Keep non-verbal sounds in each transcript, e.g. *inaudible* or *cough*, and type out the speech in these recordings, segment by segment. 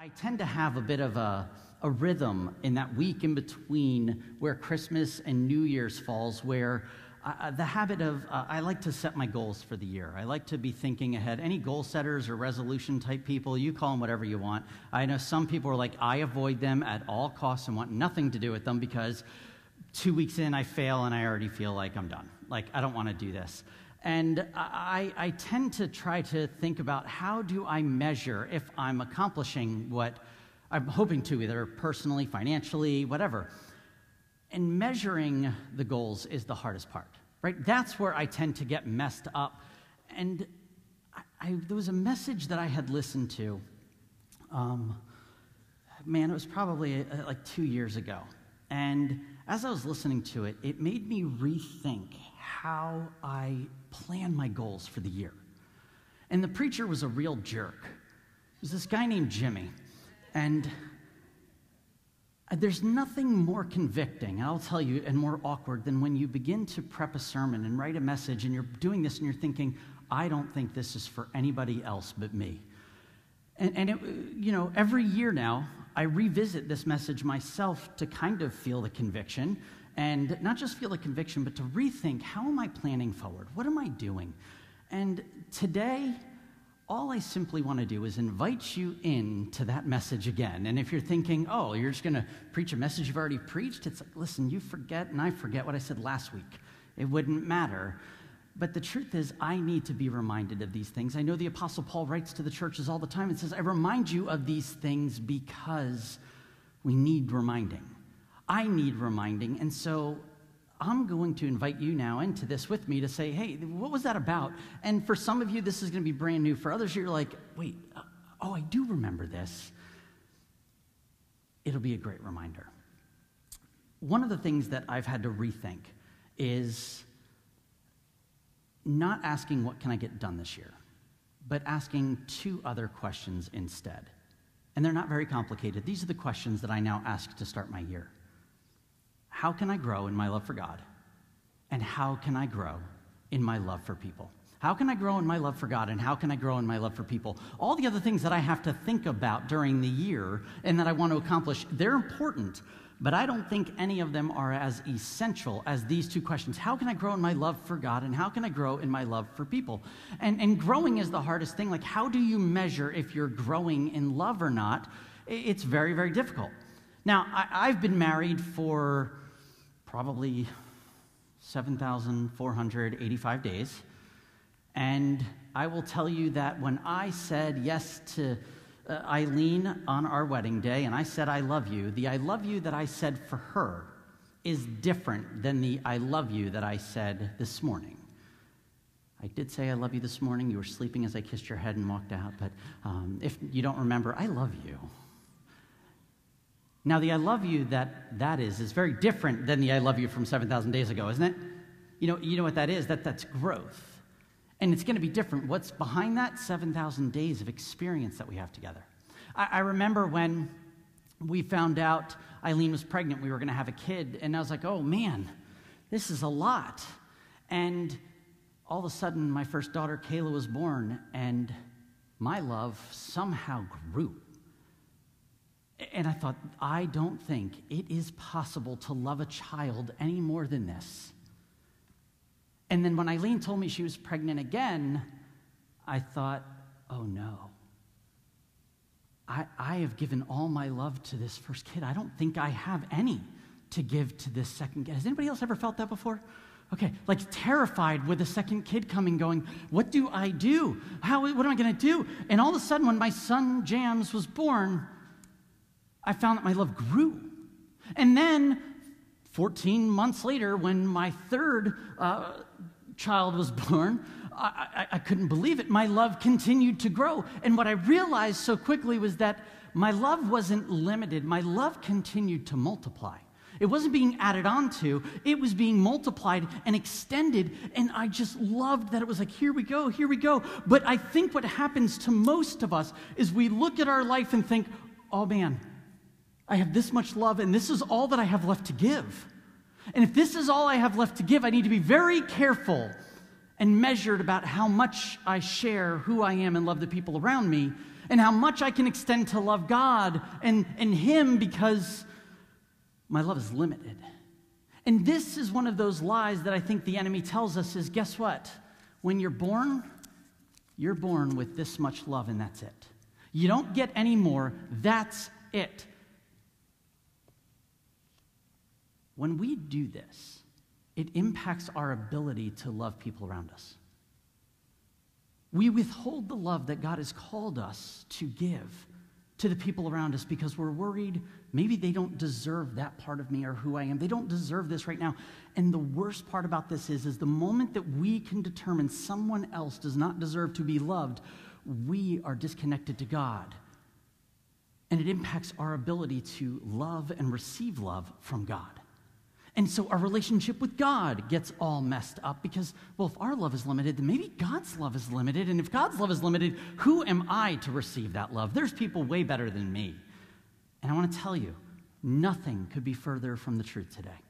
I tend to have a bit of a, a rhythm in that week in between where Christmas and New Year's falls, where uh, the habit of uh, I like to set my goals for the year. I like to be thinking ahead. Any goal setters or resolution type people, you call them whatever you want. I know some people are like, I avoid them at all costs and want nothing to do with them because two weeks in I fail and I already feel like I'm done. Like, I don't want to do this. And I, I tend to try to think about how do I measure if I'm accomplishing what I'm hoping to, either personally, financially, whatever. And measuring the goals is the hardest part, right? That's where I tend to get messed up. And I, I, there was a message that I had listened to. Um, man, it was probably uh, like two years ago. And as I was listening to it, it made me rethink how I plan my goals for the year. And the preacher was a real jerk. It was this guy named Jimmy. And uh, there's nothing more convicting, I'll tell you, and more awkward than when you begin to prep a sermon and write a message and you're doing this and you're thinking, I don't think this is for anybody else but me. And, and it, you know, every year now, I revisit this message myself to kind of feel the conviction and not just feel the conviction, but to rethink how am I planning forward? What am I doing? And today, all I simply want to do is invite you in to that message again. And if you're thinking, oh, you're just going to preach a message you've already preached, it's like, listen, you forget and I forget what I said last week. It wouldn't matter. But the truth is, I need to be reminded of these things. I know the Apostle Paul writes to the churches all the time and says, I remind you of these things because we need reminding. I need reminding. And so I'm going to invite you now into this with me to say, hey, what was that about? And for some of you, this is going to be brand new. For others, you're like, wait, uh, oh, I do remember this. It'll be a great reminder. One of the things that I've had to rethink is not asking, what can I get done this year, but asking two other questions instead. And they're not very complicated. These are the questions that I now ask to start my year how can I grow in my love for God? And how can I grow in my love for people? How can I grow in my love for God? And how can I grow in my love for people? All the other things that I have to think about during the year and that I want to accomplish, they're important, but I don't think any of them are as essential as these two questions. How can I grow in my love for God? And how can I grow in my love for people? And, and growing is the hardest thing. Like, how do you measure if you're growing in love or not? It's very, very difficult. Now, I, I've been married for probably 7,485 days. And I will tell you that when I said yes to uh, Eileen on our wedding day, and I said, I love you, the I love you that I said for her is different than the I love you that I said this morning. I did say I love you this morning. You were sleeping as I kissed your head and walked out, but um, if you don't remember, I love you. Now, the I love you that that is is very different than the I love you from 7,000 days ago, isn't it? You know, you know what that is? That, that's growth. And it's going to be different. What's behind that? 7,000 days of experience that we have together. I, I remember when we found out Eileen was pregnant, we were going to have a kid, and I was like, oh man, this is a lot. And all of a sudden, my first daughter, Kayla, was born, and my love somehow grew. And I thought, I don't think it is possible to love a child any more than this. And then when Eileen told me she was pregnant again, I thought, oh no. I, I have given all my love to this first kid. I don't think I have any to give to this second kid. Has anybody else ever felt that before? Okay, like terrified with a second kid coming, going, What do I do? How, what am I going to do? And all of a sudden, when my son Jams was born, I found that my love grew. And then 14 months later, when my third uh, child was *laughs* born, I, I, I couldn't believe it. My love continued to grow. And what I realized so quickly was that my love wasn't limited, my love continued to multiply. It wasn't being added on to, it was being multiplied and extended. And I just loved that it was like, here we go, here we go. But I think what happens to most of us is we look at our life and think, oh man, I have this much love, and this is all that I have left to give. And if this is all I have left to give, I need to be very careful and measured about how much I share who I am and love the people around me. and how much I can extend to love God and, and Him because my love is limited. And this is one of those lies that I think the enemy tells us is guess what? When you're born, you're born with this much love and that's it. You don't get any more, that's it. When we do this, it impacts our ability to love people around us. We withhold the love that God has called us to give to the people around us because we're worried maybe they don't deserve that part of me or who I am. They don't deserve this right now. And the worst part about this is, is the moment that we can determine someone else does not deserve to be loved, we are disconnected to God. And it impacts our ability to love and receive love from God. And so our relationship with God gets all messed up because, well, if our love is limited, then maybe God's love is limited. And if God's love is limited, who am I to receive that love? There's people way better than me. And I want to tell you, nothing could be further from the truth today.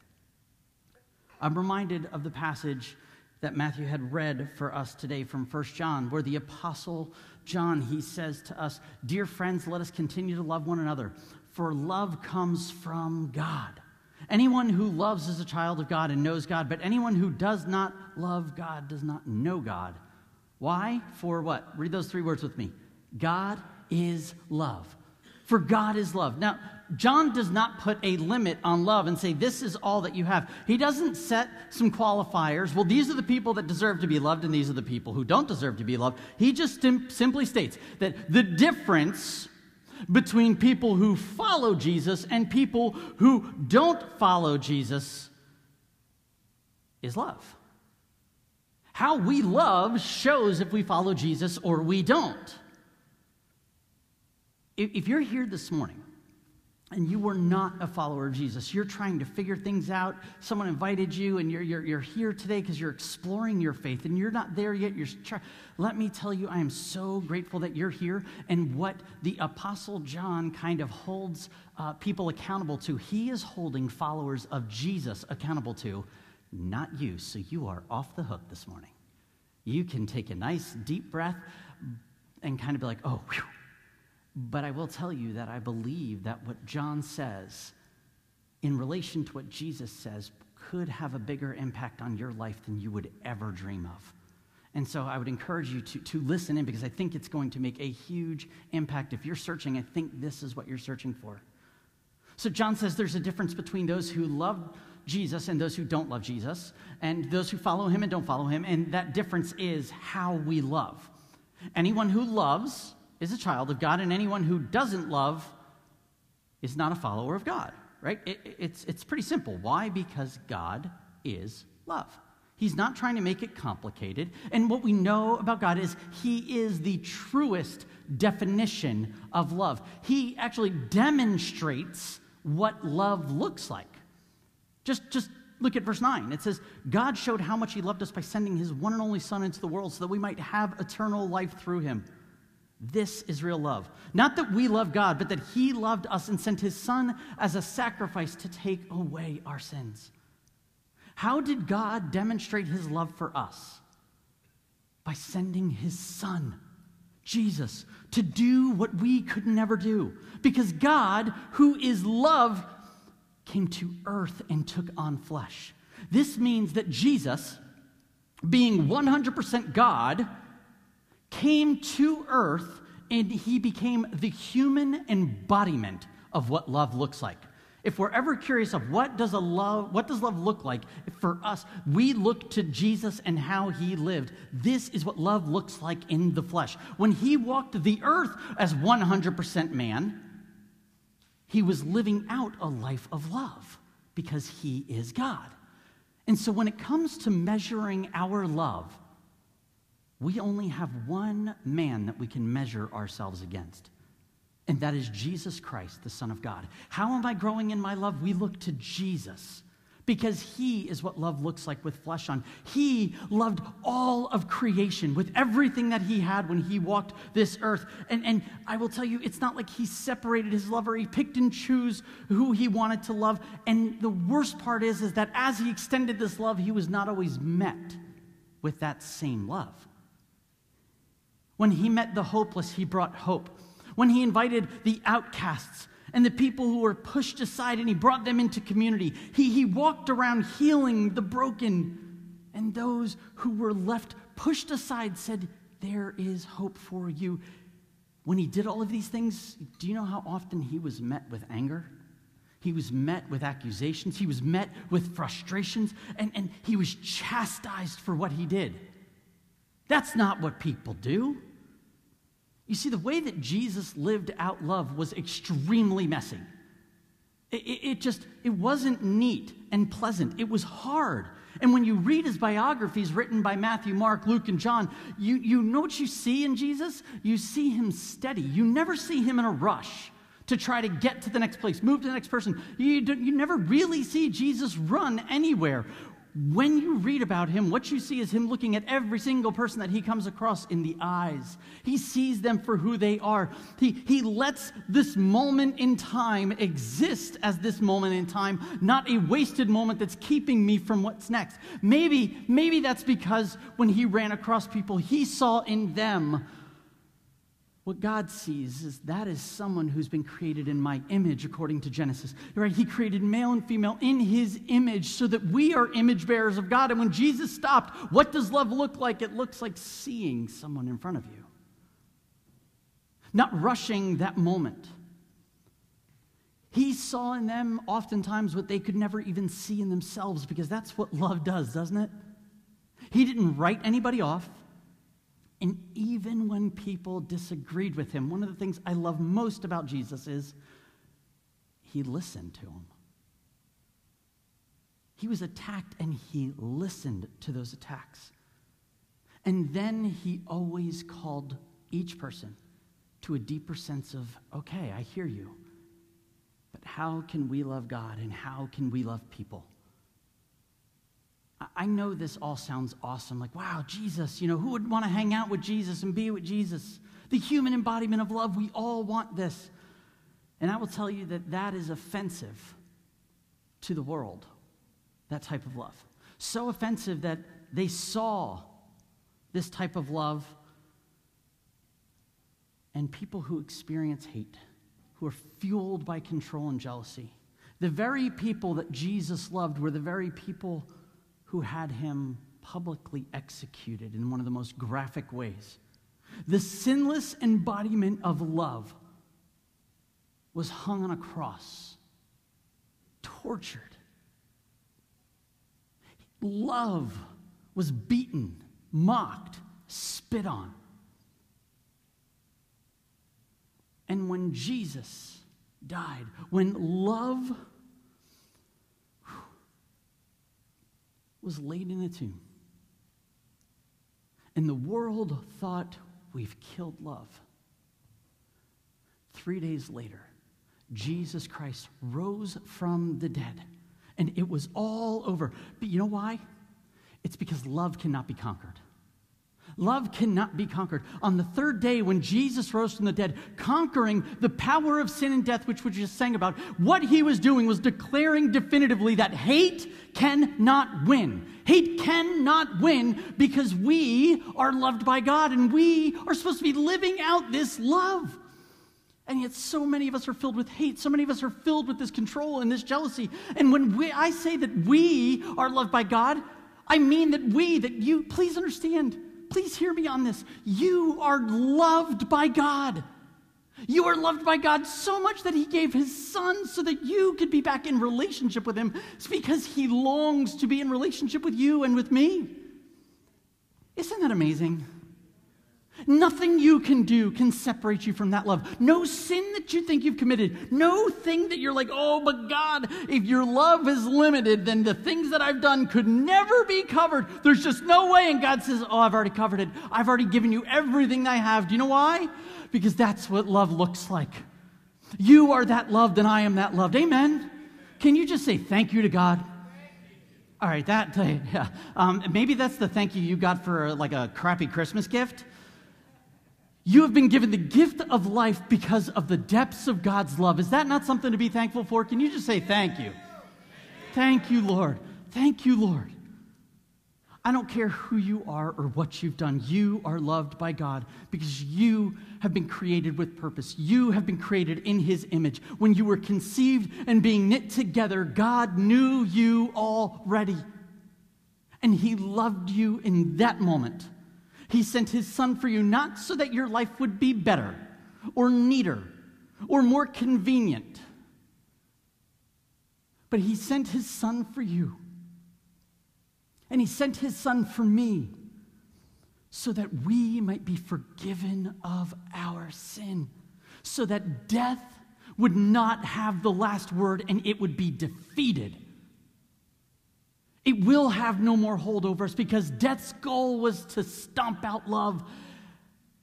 I'm reminded of the passage that Matthew had read for us today from 1 John, where the apostle John, he says to us, Dear friends, let us continue to love one another, for love comes from God. Anyone who loves is a child of God and knows God, but anyone who does not love God does not know God. Why? For what? Read those three words with me God is love. For God is love. Now, John does not put a limit on love and say, This is all that you have. He doesn't set some qualifiers. Well, these are the people that deserve to be loved, and these are the people who don't deserve to be loved. He just sim- simply states that the difference between people who follow Jesus and people who don't follow Jesus is love. How we love shows if we follow Jesus or we don't. If you're here this morning and you were not a follower of Jesus, you're trying to figure things out, someone invited you, and you're, you're, you're here today because you're exploring your faith and you're not there yet, you're try- let me tell you, I am so grateful that you're here. And what the Apostle John kind of holds uh, people accountable to, he is holding followers of Jesus accountable to, not you. So you are off the hook this morning. You can take a nice deep breath and kind of be like, oh, whew, but I will tell you that I believe that what John says in relation to what Jesus says could have a bigger impact on your life than you would ever dream of. And so I would encourage you to, to listen in because I think it's going to make a huge impact. If you're searching, I think this is what you're searching for. So John says there's a difference between those who love Jesus and those who don't love Jesus, and those who follow him and don't follow him. And that difference is how we love. Anyone who loves is a child of God, and anyone who doesn't love is not a follower of God, right? It, it's, it's pretty simple. Why? Because God is love. He's not trying to make it complicated. And what we know about God is He is the truest definition of love. He actually demonstrates what love looks like. Just, just look at verse 9. It says, God showed how much He loved us by sending His one and only Son into the world so that we might have eternal life through Him. This is real love. Not that we love God, but that He loved us and sent His Son as a sacrifice to take away our sins. How did God demonstrate His love for us? By sending His Son, Jesus, to do what we could never do. Because God, who is love, came to earth and took on flesh. This means that Jesus, being 100% God, came to earth and he became the human embodiment of what love looks like. If we're ever curious of what does a love what does love look like for us, we look to Jesus and how he lived. This is what love looks like in the flesh. When he walked the earth as 100% man, he was living out a life of love because he is God. And so when it comes to measuring our love, we only have one man that we can measure ourselves against, and that is Jesus Christ, the Son of God. How am I growing in my love? We look to Jesus because he is what love looks like with flesh on. He loved all of creation with everything that he had when he walked this earth. And, and I will tell you, it's not like he separated his love or he picked and chose who he wanted to love. And the worst part is, is that as he extended this love, he was not always met with that same love. When he met the hopeless, he brought hope. when he invited the outcasts and the people who were pushed aside and he brought them into community. He, he walked around healing the broken, and those who were left pushed aside said, There is hope for you. When he did all of these things, do you know how often he was met with anger? He was met with accusations. He was met with frustrations, and, and he was chastised for what he did. That's not what people do. You see, the way that Jesus lived out love was extremely messy. It, it, just, it wasn't neat and pleasant. It was hard. And when you read his biographies written by Matthew, Mark, Luke, and John, you, you know what you see in Jesus? You see him steady. You never see him in a rush to try to get to the next place, move to the next person. You, you never really see Jesus run anywhere when you read about him, what you see is him looking at every single person that he comes across in the eyes. He sees them for who they are. He, he lets this moment in time exist as this moment in time, not a wasted moment that's keeping me from what's next. Maybe, maybe that's because when he ran across people, he saw in them what God sees is that is someone who's been created in my image, according to Genesis. Right? He created male and female in his image so that we are image bearers of God. And when Jesus stopped, what does love look like? It looks like seeing someone in front of you, not rushing that moment. He saw in them oftentimes what they could never even see in themselves because that's what love does, doesn't it? He didn't write anybody off. And even when people disagreed with him, one of the things I love most about Jesus is he listened to them. He was attacked and he listened to those attacks. And then he always called each person to a deeper sense of, okay, I hear you, but how can we love God and how can we love people? I know this all sounds awesome. Like, wow, Jesus, you know, who would want to hang out with Jesus and be with Jesus? The human embodiment of love. We all want this. And I will tell you that that is offensive to the world, that type of love. So offensive that they saw this type of love. And people who experience hate, who are fueled by control and jealousy, the very people that Jesus loved were the very people who had him publicly executed in one of the most graphic ways. The sinless embodiment of love was hung on a cross, tortured. Love was beaten, mocked, spit on. And when Jesus died, when love was laid in the tomb. And the world thought we've killed love. Three days later, Jesus Christ rose from the dead, and it was all over. But you know why? It's because love cannot be conquered. Love cannot be conquered. On the third day, when Jesus rose from the dead, conquering the power of sin and death, which we just sang about, what he was doing was declaring definitively that hate cannot win. Hate cannot win because we are loved by God and we are supposed to be living out this love. And yet, so many of us are filled with hate. So many of us are filled with this control and this jealousy. And when we, I say that we are loved by God, I mean that we, that you, please understand, please hear me on this. You are loved by God. You are loved by God so much that He gave His Son so that you could be back in relationship with Him. It's because He longs to be in relationship with you and with me. Isn't that amazing? Nothing you can do can separate you from that love. No sin that you think you've committed. No thing that you're like, oh, but God, if your love is limited, then the things that I've done could never be covered. There's just no way. And God says, oh, I've already covered it. I've already given you everything I have. Do you know why? Because that's what love looks like. You are that loved, and I am that loved. Amen. Can you just say thank you to God? All right, that, *laughs* yeah. Um, maybe that's the thank you you got for like a crappy Christmas gift. You have been given the gift of life because of the depths of God's love. Is that not something to be thankful for? Can you just say thank you? Thank you, Lord. Thank you, Lord. I don't care who you are or what you've done. You are loved by God because you have been created with purpose. You have been created in His image. When you were conceived and being knit together, God knew you already. And He loved you in that moment. He sent His Son for you, not so that your life would be better or neater or more convenient, but He sent His Son for you and he sent his son for me so that we might be forgiven of our sin, so that death would not have the last word and it would be defeated. It will have no more hold over us because death's goal was to stomp out love,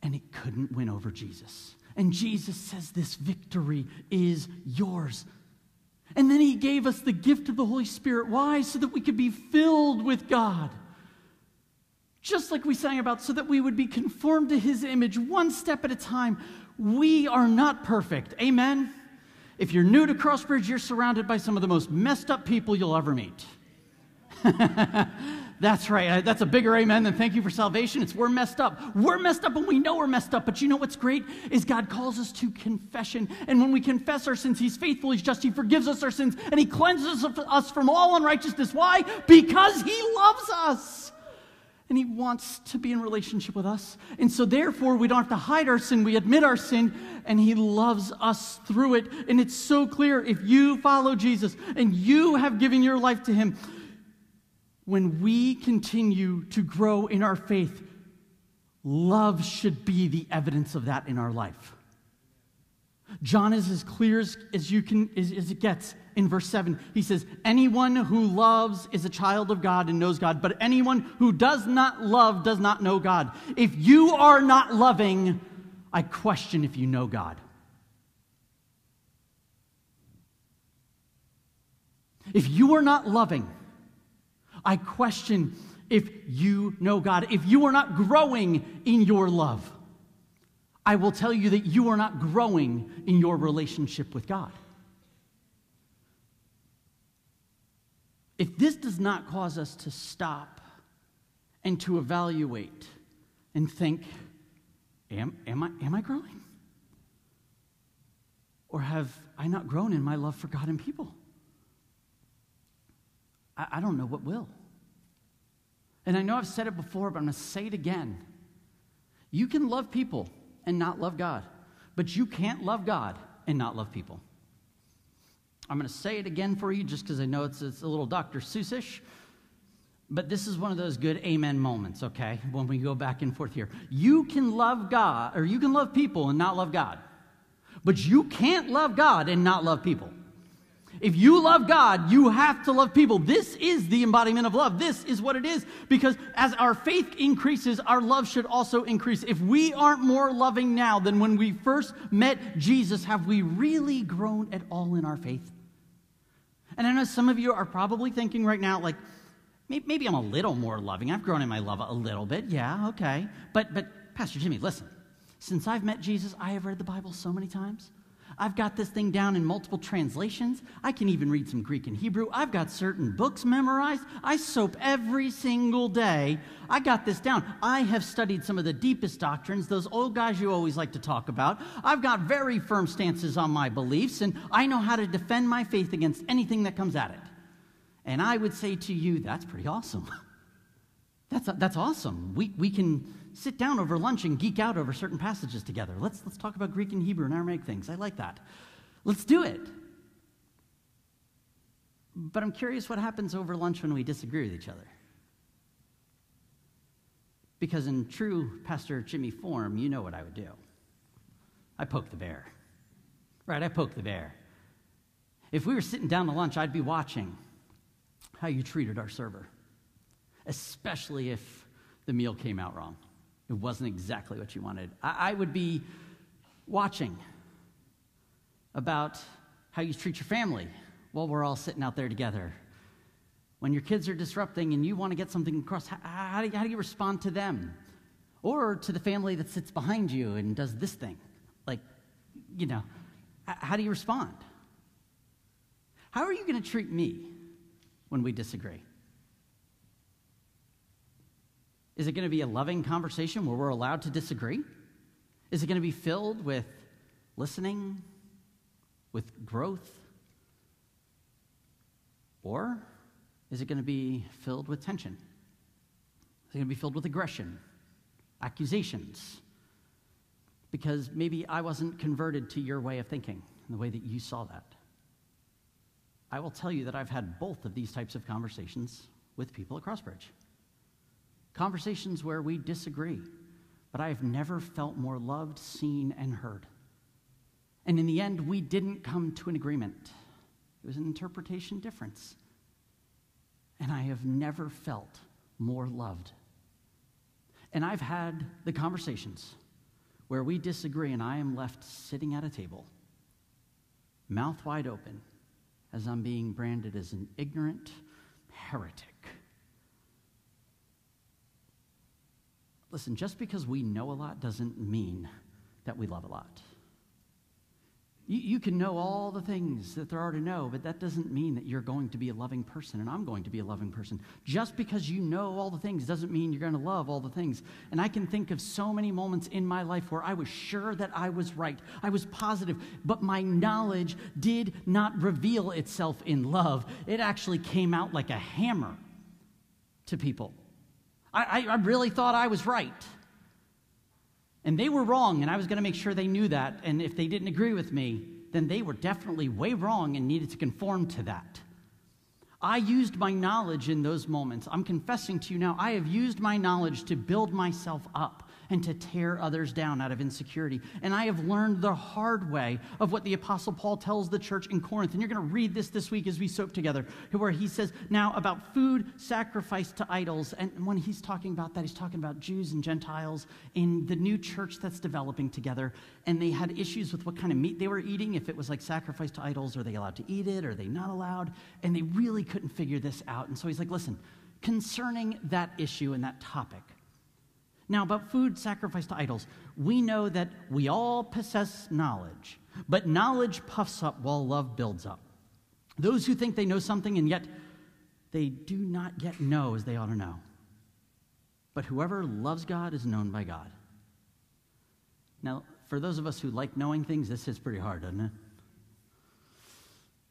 and it couldn't win over Jesus. And Jesus says, This victory is yours. And then he gave us the gift of the Holy Spirit. Why? So that we could be filled with God. Just like we sang about, so that we would be conformed to his image one step at a time. We are not perfect. Amen? If you're new to Crossbridge, you're surrounded by some of the most messed up people you'll ever meet. *laughs* That's right. That's a bigger amen than thank you for salvation. It's we're messed up. We're messed up and we know we're messed up. But you know what's great is God calls us to confession. And when we confess our sins, He's faithful, He's just, He forgives us our sins, and He cleanses us from all unrighteousness. Why? Because He loves us. And He wants to be in relationship with us. And so, therefore, we don't have to hide our sin. We admit our sin, and He loves us through it. And it's so clear if you follow Jesus and you have given your life to Him, when we continue to grow in our faith, love should be the evidence of that in our life. John is as clear as, as you can as, as it gets in verse 7. He says, Anyone who loves is a child of God and knows God, but anyone who does not love does not know God. If you are not loving, I question if you know God. If you are not loving, I question if you know God. If you are not growing in your love, I will tell you that you are not growing in your relationship with God. If this does not cause us to stop and to evaluate and think, am, am, I, am I growing? Or have I not grown in my love for God and people? I, I don't know what will. And I know I've said it before, but I'm going to say it again. You can love people and not love God, but you can't love God and not love people. I'm going to say it again for you just because I know it's, it's a little Dr. Seussish, but this is one of those good amen moments, okay, when we go back and forth here. You can love God, or you can love people and not love God, but you can't love God and not love people. If you love God, you have to love people. This is the embodiment of love. This is what it is. Because as our faith increases, our love should also increase. If we aren't more loving now than when we first met Jesus, have we really grown at all in our faith? And I know some of you are probably thinking right now, like, maybe I'm a little more loving. I've grown in my love a little bit. Yeah, okay. But, but Pastor Jimmy, listen. Since I've met Jesus, I have read the Bible so many times. I've got this thing down in multiple translations. I can even read some Greek and Hebrew. I've got certain books memorized. I soap every single day. I got this down. I have studied some of the deepest doctrines, those old guys you always like to talk about. I've got very firm stances on my beliefs, and I know how to defend my faith against anything that comes at it. And I would say to you, that's pretty awesome. *laughs* That's, that's awesome. We, we can sit down over lunch and geek out over certain passages together. Let's, let's talk about Greek and Hebrew and Aramaic things. I like that. Let's do it. But I'm curious what happens over lunch when we disagree with each other. Because in true Pastor Jimmy form, you know what I would do. I poke the bear. Right, I poke the bear. If we were sitting down to lunch, I'd be watching how you treated our server, especially if the meal came out wrong. It wasn't exactly what you wanted. I, I would be watching about how you treat your family while we're all sitting out there together. When your kids are disrupting and you want to get something across, how, how, do you, how do you respond to them? Or to the family that sits behind you and does this thing? Like, you know, how do you respond? How are you going to treat me when we disagree? Is it going to be a loving conversation where we're allowed to disagree? Is it going to be filled with listening, with growth? Or is it going to be filled with tension? Is it going to be filled with aggression, accusations? Because maybe I wasn't converted to your way of thinking, the way that you saw that. I will tell you that I've had both of these types of conversations with people at Crossbridge. Conversations where we disagree, but I have never felt more loved, seen, and heard. And in the end, we didn't come to an agreement. It was an interpretation difference. And I have never felt more loved. And I've had the conversations where we disagree, and I am left sitting at a table, mouth wide open, as I'm being branded as an ignorant heretic. Listen, just because we know a lot doesn't mean that we love a lot. You, you, can know all the things that there are to know, but that doesn't mean that you're going to be a loving person and I'm going to be a loving person. Just because you know all the things doesn't mean you're going to love all the things. And I can think of so many moments in my life where I was sure that I was right, I was positive, but my knowledge did not reveal itself in love. It actually came out like a hammer to people. I, I really thought I was right. And they were wrong, and I was going to make sure they knew that. And if they didn't agree with me, then they were definitely way wrong and needed to conform to that. I used my knowledge in those moments. I'm confessing to you now, I have used my knowledge to build myself up and to tear others down out of insecurity. And I have learned the hard way of what the Apostle Paul tells the church in Corinth. And you're going to read this this week as we soap together, where he says, Now about food sacrificed to idols. And when he's talking about that, he's talking about Jews and Gentiles in the new church that's developing together. And they had issues with what kind of meat they were eating, if it was like sacrificed to idols, are they allowed to eat it, are they not allowed? And they really couldn't figure this out. And so he's like, Listen, concerning that issue and that topic, now, about food sacrificed to idols, we know that we all possess knowledge, but knowledge puffs up while love builds up. Those who think they know something and yet they do not yet know as they ought to know. But whoever loves God is known by God. Now, for those of us who like knowing things, this is pretty hard, doesn't it?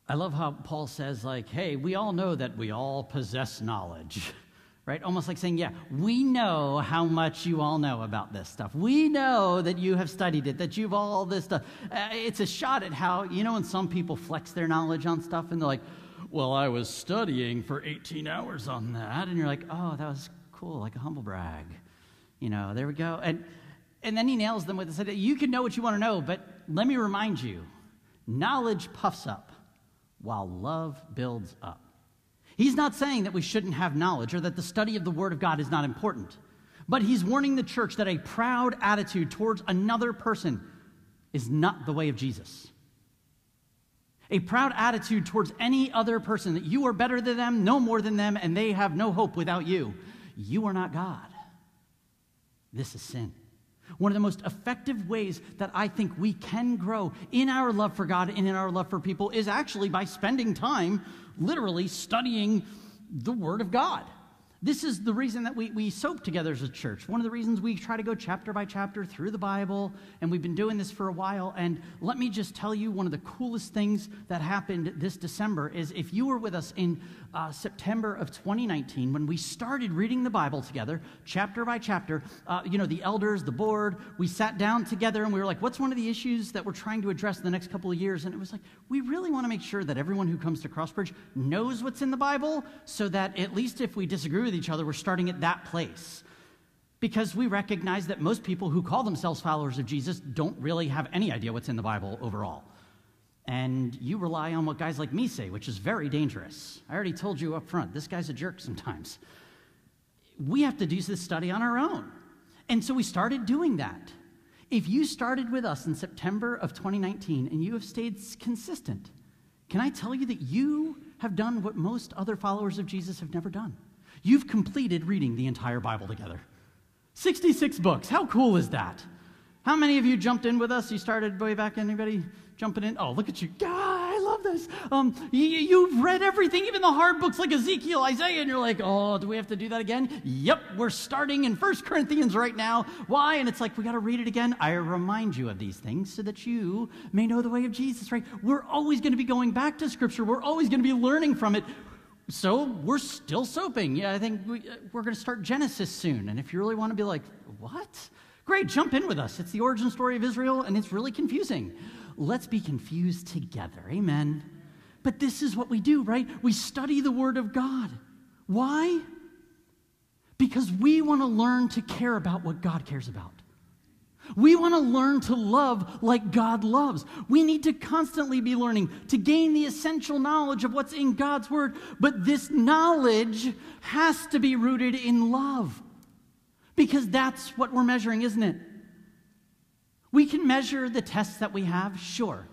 I love how Paul says, like, hey, we all know that we all possess knowledge. *laughs* right? Almost like saying, yeah, we know how much you all know about this stuff. We know that you have studied it, that you've all this stuff. Uh, it's a shot at how, you know, when some people flex their knowledge on stuff and they're like, well, I was studying for 18 hours on that. And you're like, oh, that was cool, like a humble brag. You know, there we go. And, and then he nails them with this you can know what you want to know, but let me remind you knowledge puffs up while love builds up. He's not saying that we shouldn't have knowledge or that the study of the Word of God is not important, but he's warning the church that a proud attitude towards another person is not the way of Jesus. A proud attitude towards any other person that you are better than them, no more than them, and they have no hope without you. You are not God. This is sin. One of the most effective ways that I think we can grow in our love for God and in our love for people is actually by spending time literally studying the Word of God. This is the reason that we, we soap together as a church. One of the reasons we try to go chapter by chapter through the Bible, and we've been doing this for a while. And let me just tell you one of the coolest things that happened this December is if you were with us in uh, September of 2019, when we started reading the Bible together, chapter by chapter, uh, you know, the elders, the board, we sat down together and we were like, what's one of the issues that we're trying to address in the next couple of years? And it was like, we really want to make sure that everyone who comes to Crossbridge knows what's in the Bible so that at least if we disagree with each other, we're starting at that place. Because we recognize that most people who call themselves followers of Jesus don't really have any idea what's in the Bible overall and you rely on what guys like me say, which is very dangerous. I already told you up front, this guy's a jerk sometimes. We have to do this study on our own. And so we started doing that. If you started with us in September of 2019 and you have stayed consistent, can I tell you that you have done what most other followers of Jesus have never done? You've completed reading the entire Bible together. 66 books. How cool is that? How many of you jumped in with us? You started way back, anybody? jumping in. Oh, look at you. God, I love this. Um, you, you've read everything, even the hard books like Ezekiel, Isaiah, and you're like, oh, do we have to do that again? Yep, we're starting in First Corinthians right now. Why? And it's like, we got to read it again. I remind you of these things so that you may know the way of Jesus, right? We're always going to be going back to Scripture, we're always going to be learning from it. So we're still soaping. Yeah, I think we, uh, we're going to start Genesis soon. And if you really want to be like, what? Great, jump in with us. It's the origin story of Israel, and it's really confusing. Let's be confused together. Amen. But this is what we do, right? We study the Word of God. Why? Because we want to learn to care about what God cares about. We want to learn to love like God loves. We need to constantly be learning to gain the essential knowledge of what's in God's Word, but this knowledge has to be rooted in love because that's what we're measuring, isn't it? We can measure the tests that we have, sure.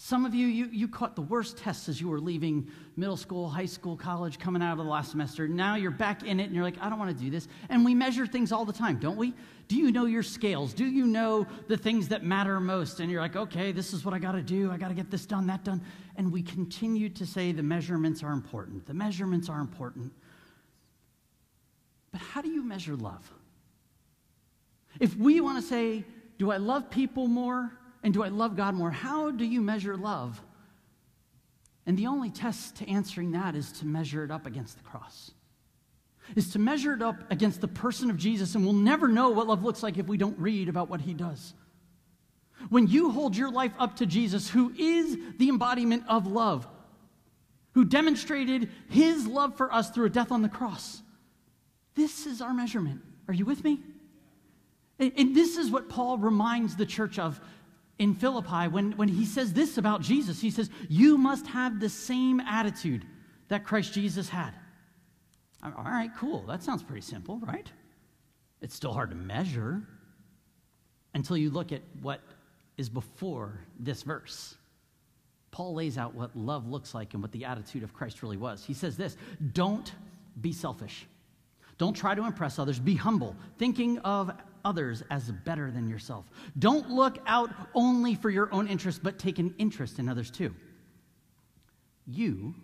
Some of you, you, you caught the worst tests as you were leaving middle school, high school, college, coming out of the last semester. Now you're back in it and you're like, I don't want to do this. And we measure things all the time, don't we? Do you know your scales? Do you know the things that matter most? And you're like, okay, this is what I got to do. I got to get this done, that done. And we continue to say the measurements are important. The measurements are important. But how do you measure love? If we want to say, do I love people more and do I love God more? How do you measure love? And the only test to answering that is to measure it up against the cross. Is to measure it up against the person of Jesus, and we'll never know what love looks like if we don't read about what he does. When you hold your life up to Jesus, who is the embodiment of love, who demonstrated his love for us through a death on the cross, this is our measurement. Are you with me? And this is what Paul reminds the church of in Philippi when, when he says this about Jesus. He says, You must have the same attitude that Christ Jesus had. All right, cool. That sounds pretty simple, right? It's still hard to measure until you look at what is before this verse. Paul lays out what love looks like and what the attitude of Christ really was. He says this Don't be selfish. Don't try to impress others. Be humble, thinking of others as better than yourself. Don't look out only for your own interest, but take an interest in others too. You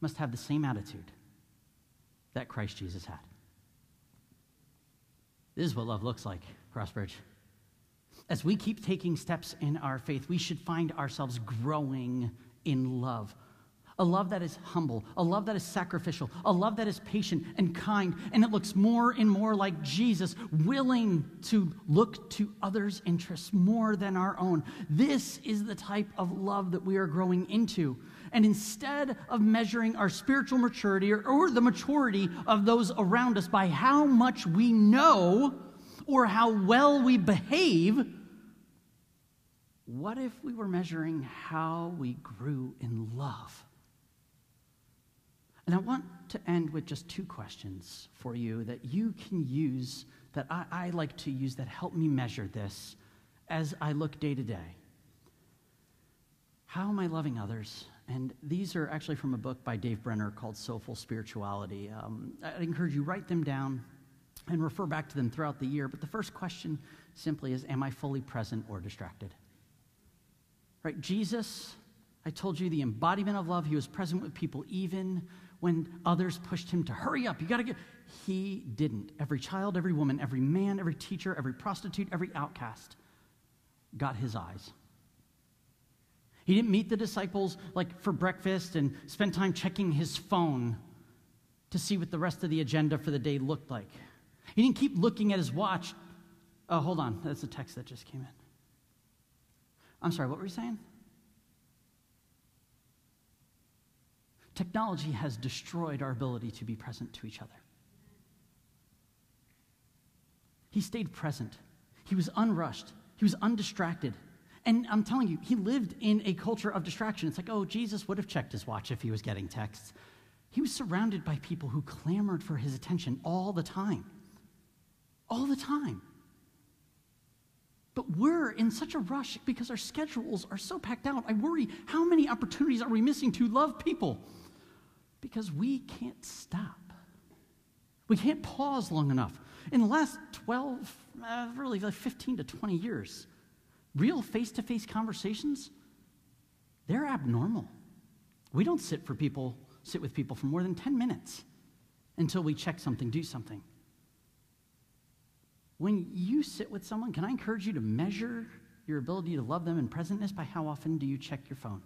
must have the same attitude that Christ Jesus had. This is what love looks like, Crossbridge. As we keep taking steps in our faith, we should find ourselves growing in love a love that is humble, a love that is sacrificial, a love that is patient and kind, and it looks more and more like Jesus, willing to look to others' interests more than our own. This is the type of love that we are growing into. And instead of measuring our spiritual maturity or, or the maturity of those around us by how much we know or how well we behave, what if we were measuring how we grew in love? And I want to end with just two questions for you that you can use, that I, I like to use, that help me measure this as I look day to day. How am I loving others? And these are actually from a book by Dave Benner called Soulful Spirituality. Um, I'd encourage you write them down and refer back to them throughout the year. But the first question simply is Am I fully present or distracted? Right? Jesus, I told you the embodiment of love, he was present with people even when others pushed him to hurry up. You got to get. He didn't. Every child, every woman, every man, every teacher, every prostitute, every outcast got his eyes. He didn't meet the disciples like for breakfast and spend time checking his phone to see what the rest of the agenda for the day looked like. He didn't keep looking at his watch. Oh, hold on. That's a text that just came in. I'm sorry, what were you saying? Technology has destroyed our ability to be present to each other. He stayed present. He was unrushed. He was undistracted. And I'm telling you, he lived in a culture of distraction. It's like, oh, Jesus would have checked his watch if he was getting texts. He was surrounded by people who clamored for his attention all the time. All the time. But we're in such a rush because our schedules are so packed out. I worry how many opportunities are we missing to love people? Because we can't stop. We can't pause long enough. In the last 12, uh, really like 15 to 20 years, real face to face conversations they're abnormal. We don't sit for people, sit with people for more than 10 minutes until we check something, do something. When you sit with someone, can I encourage you to measure your ability to love them in presentness by how often do you check your phone?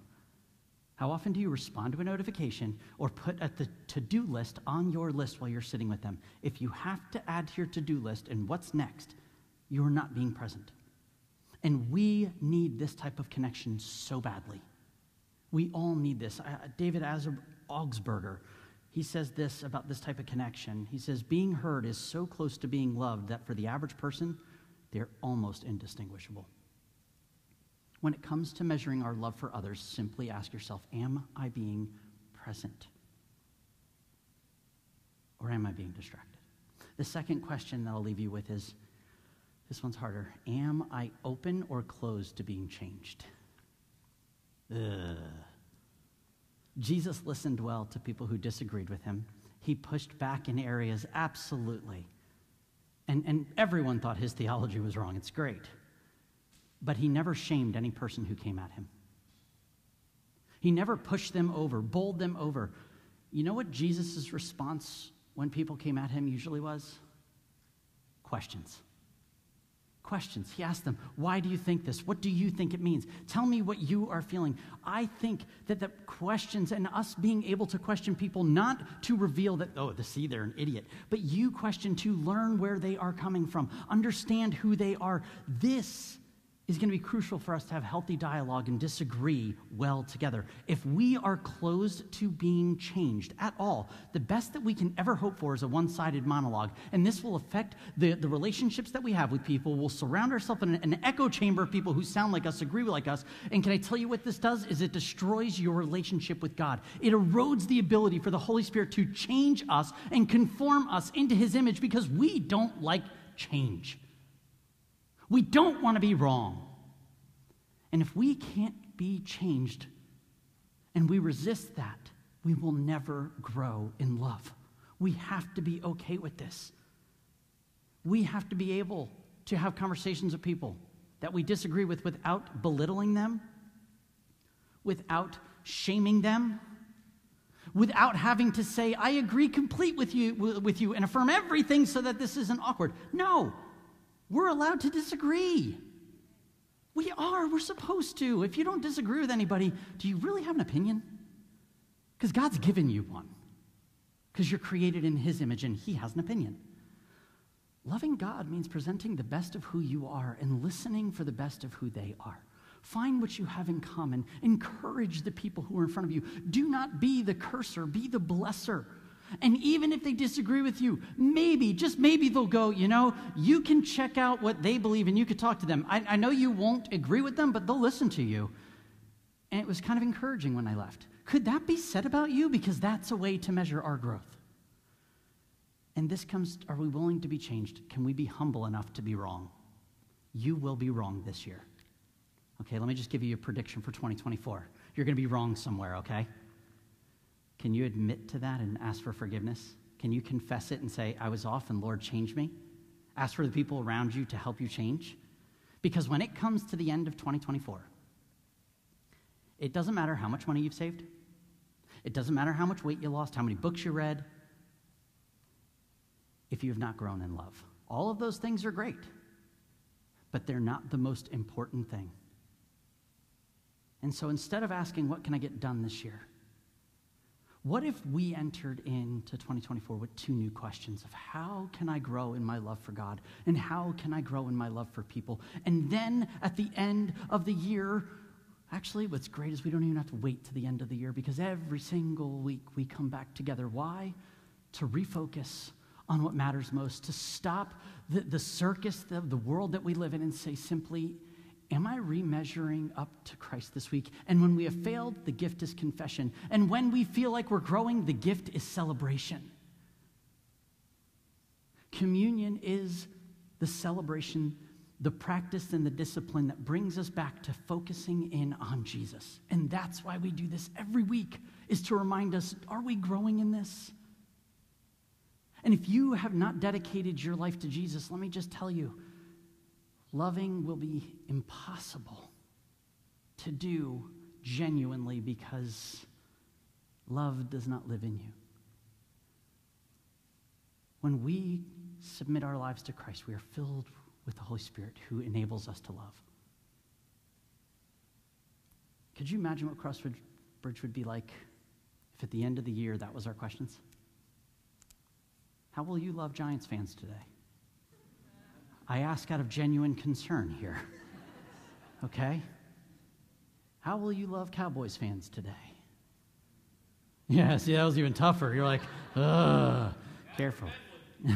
How often do you respond to a notification or put the to do list on your list while you're sitting with them? If you have to add to your to do list and what's next, you're not being present. And we need this type of connection so badly. We all need this. Uh, David Augsburger, he says this about this type of connection. He says, Being heard is so close to being loved that for the average person, they're almost indistinguishable. When it comes to measuring our love for others, simply ask yourself Am I being present? Or am I being distracted? The second question that I'll leave you with is this one's harder. Am I open or closed to being changed? Ugh. Jesus listened well to people who disagreed with him. He pushed back in areas, absolutely. And, and everyone thought his theology was wrong. It's great. But he never shamed any person who came at him. He never pushed them over, bowled them over. You know what Jesus' response when people came at him usually was? Questions questions. He asked them, Why do you think this? What do you think it means? Tell me what you are feeling. I think that the questions and us being able to question people, not to reveal that, oh, to see they're an idiot, but you question to learn where they are coming from, understand who they are. This is going to be crucial for us to have healthy dialogue and disagree well together. If we are closed to being changed at all, the best that we can ever hope for is a one sided monologue. And this will affect the, the relationships that we have with people. We'll surround ourselves in an, an echo chamber of people who sound like us, agree like us. And can I tell you what this does? Is it destroys your relationship with God. It erodes the ability for the Holy Spirit to change us and conform us into his image because we don't like change. We don't want to be wrong. And if we can't be changed and we resist that, we will never grow in love. We have to be okay with this. We have to be able to have conversations with people that we disagree with without belittling them, without shaming them, without having to say, I agree complete with you, with you and affirm everything so that this isn't awkward. No, we're allowed to disagree. We are. We're supposed to. If you don't disagree with anybody, do you really have an opinion? Because God's given you one. Because you're created in His image and He has an opinion. Loving God means presenting the best of who you are and listening for the best of who they are. Find what you have in common. Encourage the people who are in front of you. Do not be the cursor, be the blesser. And even if they disagree with you, maybe, just maybe they'll go, you know, you can check out what they believe and you could talk to them. I, I know you won't agree with them, but they'll listen to you. And it was kind of encouraging when I left. Could that be said about you? Because that's a way to measure our growth. And this comes are we willing to be changed? Can we be humble enough to be wrong? You will be wrong this year. Okay, let me just give you a prediction for 2024. You're going to be wrong somewhere, okay? Can you admit to that and ask for forgiveness? Can you confess it and say, I was off and Lord, change me? Ask for the people around you to help you change? Because when it comes to the end of 2024, it doesn't matter how much money you've saved, it doesn't matter how much weight you lost, how many books you read, if you have not grown in love. All of those things are great, but they're not the most important thing. And so instead of asking, What can I get done this year? What if we entered into 2024 with two new questions of how can I grow in my love for God and how can I grow in my love for people? And then at the end of the year, actually, what's great is we don't even have to wait to the end of the year because every single week we come back together. Why? To refocus on what matters most, to stop the, the circus of the world that we live in and say simply, Am I remeasuring up to Christ this week? And when we have failed, the gift is confession. And when we feel like we're growing, the gift is celebration. Communion is the celebration, the practice, and the discipline that brings us back to focusing in on Jesus. And that's why we do this every week, is to remind us are we growing in this? And if you have not dedicated your life to Jesus, let me just tell you, loving will be impossible to do genuinely because love does not live in you. When we submit our lives to Christ, we are filled with the Holy Spirit who enables us to love. Could you imagine what Crossbridge would be like if at the end of the year that was our questions? How will you love Giants fans today? I ask out of genuine concern here. *laughs* Okay? How will you love Cowboys fans today? Yeah, see, that was even tougher. You're like, ugh, careful. *laughs*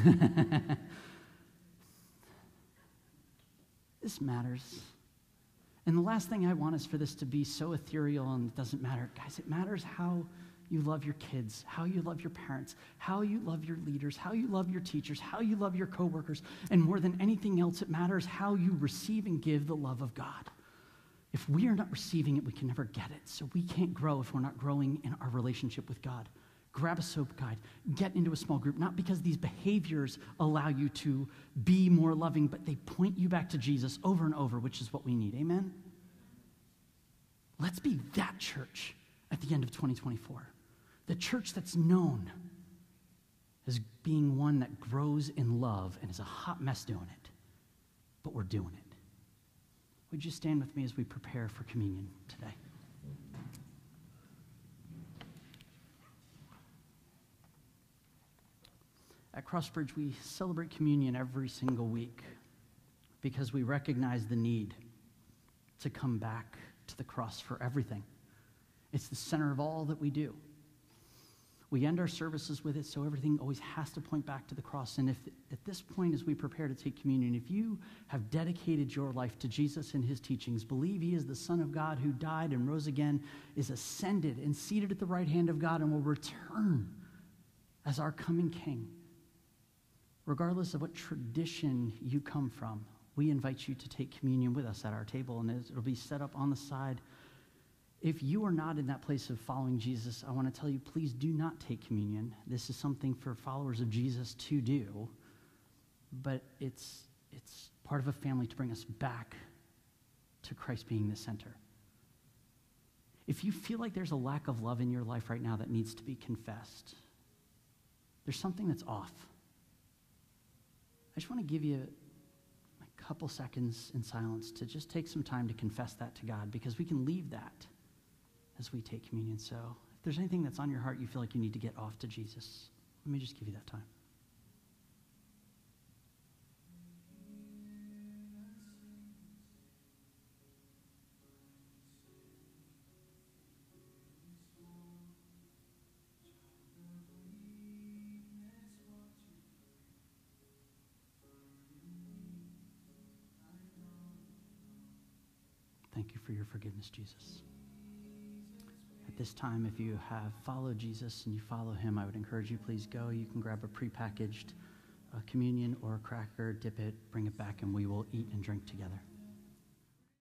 this matters. And the last thing I want is for this to be so ethereal and it doesn't matter. Guys, it matters how you love your kids, how you love your parents, how you love your leaders, how you love your teachers, how you love your coworkers, and more than anything else, it matters how you receive and give the love of God. If we are not receiving it, we can never get it. So we can't grow if we're not growing in our relationship with God. Grab a soap guide, get into a small group, not because these behaviors allow you to be more loving, but they point you back to Jesus over and over, which is what we need. Amen? Let's be that church at the end of 2024 the church that's known as being one that grows in love and is a hot mess doing it, but we're doing it. Would you stand with me as we prepare for communion today? At Crossbridge, we celebrate communion every single week because we recognize the need to come back to the cross for everything. It's the center of all that we do. We end our services with it, so everything always has to point back to the cross. And if at this point, as we prepare to take communion, if you have dedicated your life to Jesus and his teachings, believe he is the Son of God who died and rose again, is ascended and seated at the right hand of God, and will return as our coming King, regardless of what tradition you come from, we invite you to take communion with us at our table, and it'll be set up on the side if you are not in that place of following Jesus, I want to tell you please do not take communion. This is something for followers of Jesus to do, but it's, it's part of a family to bring us back to Christ being the center. If you feel like there's a lack of love in your life right now that needs to be confessed, there's something that's off. I just want to give you a couple seconds in silence to just take some time to confess that to God because we can leave that as we take communion. So if there's anything that's on your heart you feel like you need to get off to Jesus, let me just give you that time. Thank you for your forgiveness, Jesus this time, if you have followed Jesus and you follow him, I would encourage you, please go. You can grab a prepackaged uh, communion or a cracker, dip it, bring it back, and we will eat and drink together.